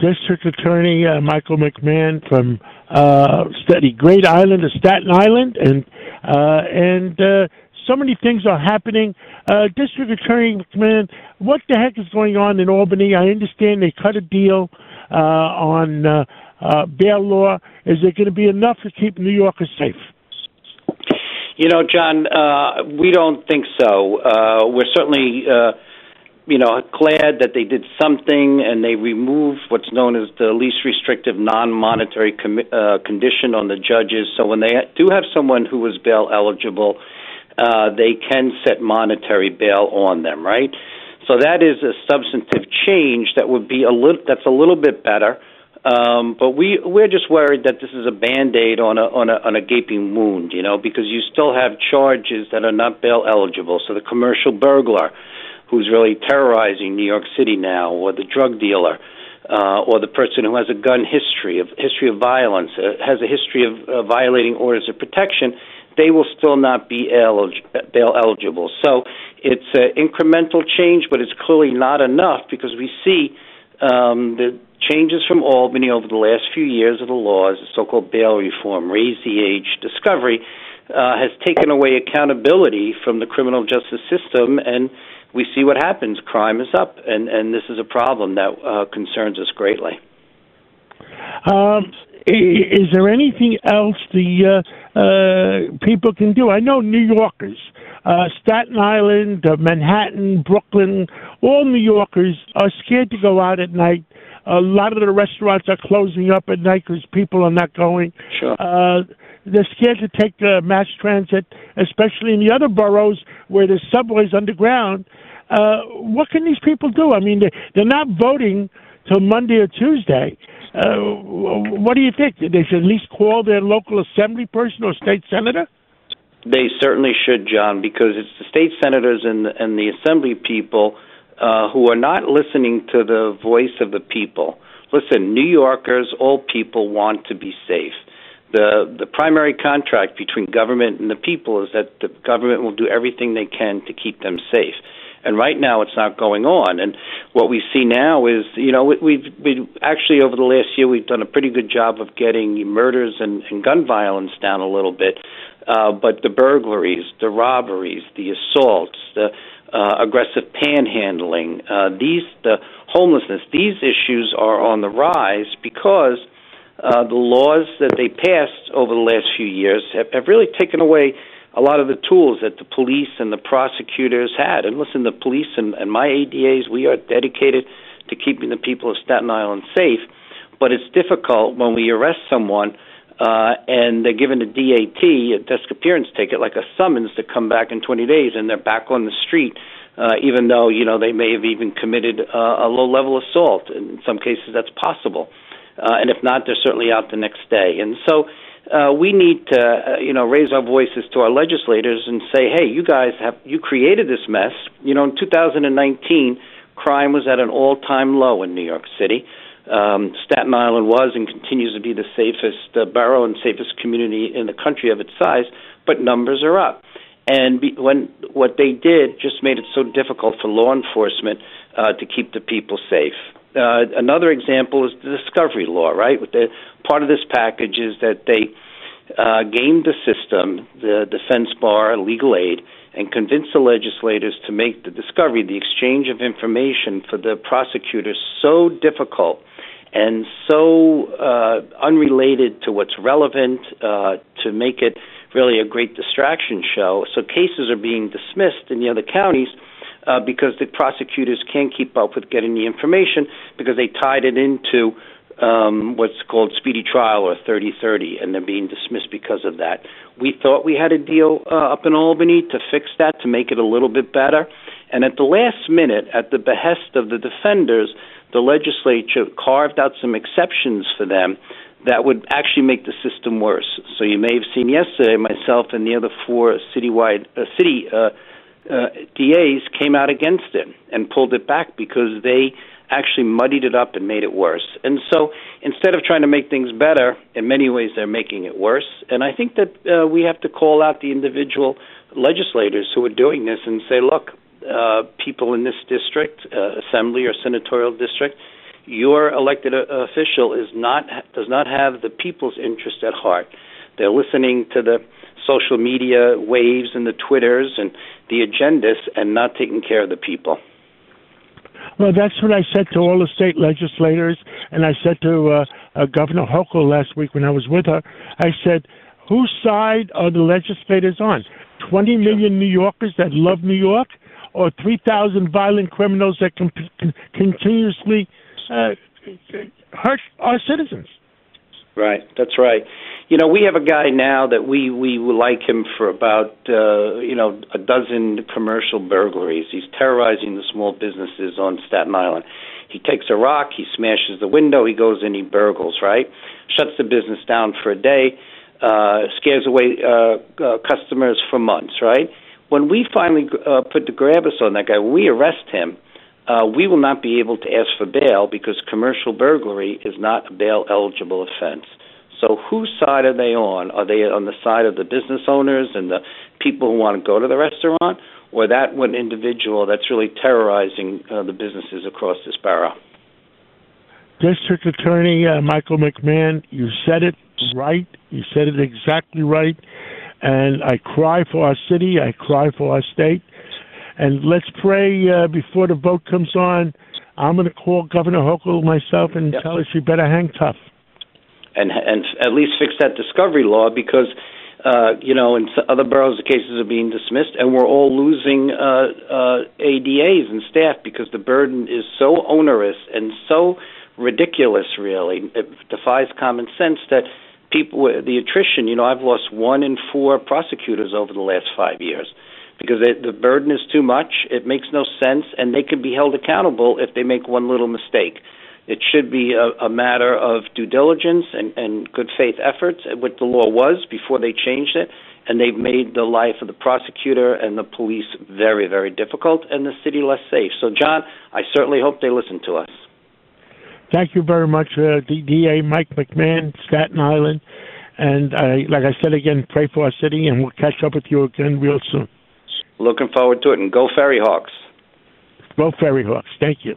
District Attorney uh, Michael McMahon from uh, the Great Island of Staten Island, and uh, and uh, so many things are happening. Uh, District Attorney McMahon, what the heck is going on in Albany? I understand they cut a deal uh, on uh, uh, bail law. Is there going to be enough to keep New Yorkers safe? You know, John, uh, we don't think so. Uh, we're certainly. Uh, you know, glad that they did something and they removed what's known as the least restrictive non-monetary com- uh, condition on the judges. So when they do have someone who is bail eligible, uh, they can set monetary bail on them, right? So that is a substantive change that would be a little that's a little bit better. Um, but we we're just worried that this is a band aid on a on a on a gaping wound, you know, because you still have charges that are not bail eligible. So the commercial burglar, who's really terrorizing New York City now, or the drug dealer, uh, or the person who has a gun history of history of violence, uh, has a history of uh, violating orders of protection, they will still not be elig- bail eligible. So it's an incremental change, but it's clearly not enough because we see um, the changes from Albany over the last few years of the laws, the so-called bail reform, raise the age, discovery, uh, has taken away accountability from the criminal justice system and we see what happens. Crime is up, and, and this is a problem that uh, concerns us greatly. Um, is there anything else the uh, uh, people can do? I know New Yorkers, uh, Staten Island, uh, Manhattan, Brooklyn, all New Yorkers are scared to go out at night. A lot of the restaurants are closing up at night because people are not going. Sure. Uh, they're scared to take the mass transit, especially in the other boroughs where the subway's underground. Uh, what can these people do? I mean, they're not voting till Monday or Tuesday. Uh, what do you think? They should at least call their local assembly person or state senator? They certainly should, John, because it's the state senators and and the assembly people uh, who are not listening to the voice of the people. Listen, New Yorkers, all people want to be safe the the primary contract between government and the people is that the government will do everything they can to keep them safe. And right now, it's not going on. And what we see now is, you know, we've, we've actually over the last year we've done a pretty good job of getting murders and, and gun violence down a little bit. Uh, but the burglaries, the robberies, the assaults, the uh, aggressive panhandling, uh, these the homelessness, these issues are on the rise because uh, the laws that they passed over the last few years have, have really taken away a lot of the tools that the police and the prosecutors had. And listen, the police and, and my ADAs, we are dedicated to keeping the people of Staten Island safe. But it's difficult when we arrest someone uh, and they're given a DAT, a desk appearance ticket, like a summons to come back in 20 days, and they're back on the street. Uh, even though you know they may have even committed uh, a low-level assault, in some cases that's possible. Uh, uh, and if not, they're certainly out the next day. And so uh, we need to, uh, you know, raise our voices to our legislators and say, hey, you guys have you created this mess. You know, in 2019, crime was at an all-time low in New York City. Um, Staten Island was and continues to be the safest uh, borough and safest community in the country of its size, but numbers are up. And be, when what they did just made it so difficult for law enforcement uh, to keep the people safe. Uh, another example is the discovery law, right? The, part of this package is that they uh, gamed the system, the defense bar, legal aid, and convinced the legislators to make the discovery, the exchange of information for the prosecutors, so difficult and so uh, unrelated to what's relevant uh, to make it really a great distraction show. So cases are being dismissed in the other counties uh, because the prosecutors can't keep up with getting the information because they tied it into um, what's called speedy trial or 3030, and they're being dismissed because of that. We thought we had a deal uh, up in Albany to fix that, to make it a little bit better. And at the last minute, at the behest of the defenders, the legislature carved out some exceptions for them that would actually make the system worse. So you may have seen yesterday, myself and the other four citywide uh, city uh, uh, DAs came out against it and pulled it back because they actually muddied it up and made it worse. And so instead of trying to make things better, in many ways they're making it worse. And I think that uh, we have to call out the individual legislators who are doing this and say, look, uh, people in this district, uh, assembly or senatorial district, your elected official is not does not have the people's interest at heart. They're listening to the social media waves and the twitters and the agendas and not taking care of the people. Well, that's what I said to all the state legislators, and I said to uh, uh, Governor Hochul last week when I was with her. I said, "Whose side are the legislators on? Twenty million New Yorkers that love New York, or three thousand violent criminals that con- continuously uh, hurt our citizens?" Right, that's right. You know, we have a guy now that we we like him for about uh, you know a dozen commercial burglaries. He's terrorizing the small businesses on Staten Island. He takes a rock, he smashes the window, he goes in, he burgles, right? Shuts the business down for a day, uh, scares away uh, uh, customers for months, right? When we finally uh, put the grabbers on that guy, we arrest him, uh, we will not be able to ask for bail because commercial burglary is not a bail eligible offense. So whose side are they on? Are they on the side of the business owners and the people who want to go to the restaurant, or that one individual that's really terrorizing uh, the businesses across this borough? District Attorney uh, Michael McMahon, you said it right. You said it exactly right. And I cry for our city. I cry for our state. And let's pray uh, before the vote comes on. I'm going to call Governor Hochul myself and yep. tell her she better hang tough and and at least fix that discovery law because uh, you know in other boroughs the cases are being dismissed and we're all losing uh, uh, ADAs and staff because the burden is so onerous and so ridiculous. Really, it defies common sense that people the attrition. You know, I've lost one in four prosecutors over the last five years because it, the burden is too much. It makes no sense, and they can be held accountable if they make one little mistake. It should be a, a matter of due diligence and, and good faith efforts, what the law was before they changed it, and they've made the life of the prosecutor and the police very, very difficult, and the city less safe. So, John, I certainly hope they listen to us. Thank you very much, uh, DA Mike McMahon, Staten Island. And I, like I said again, pray for our city, and we'll catch up with you again real soon. Looking forward to it, and go Ferry Hawks. Go Ferry Hawks. Thank you.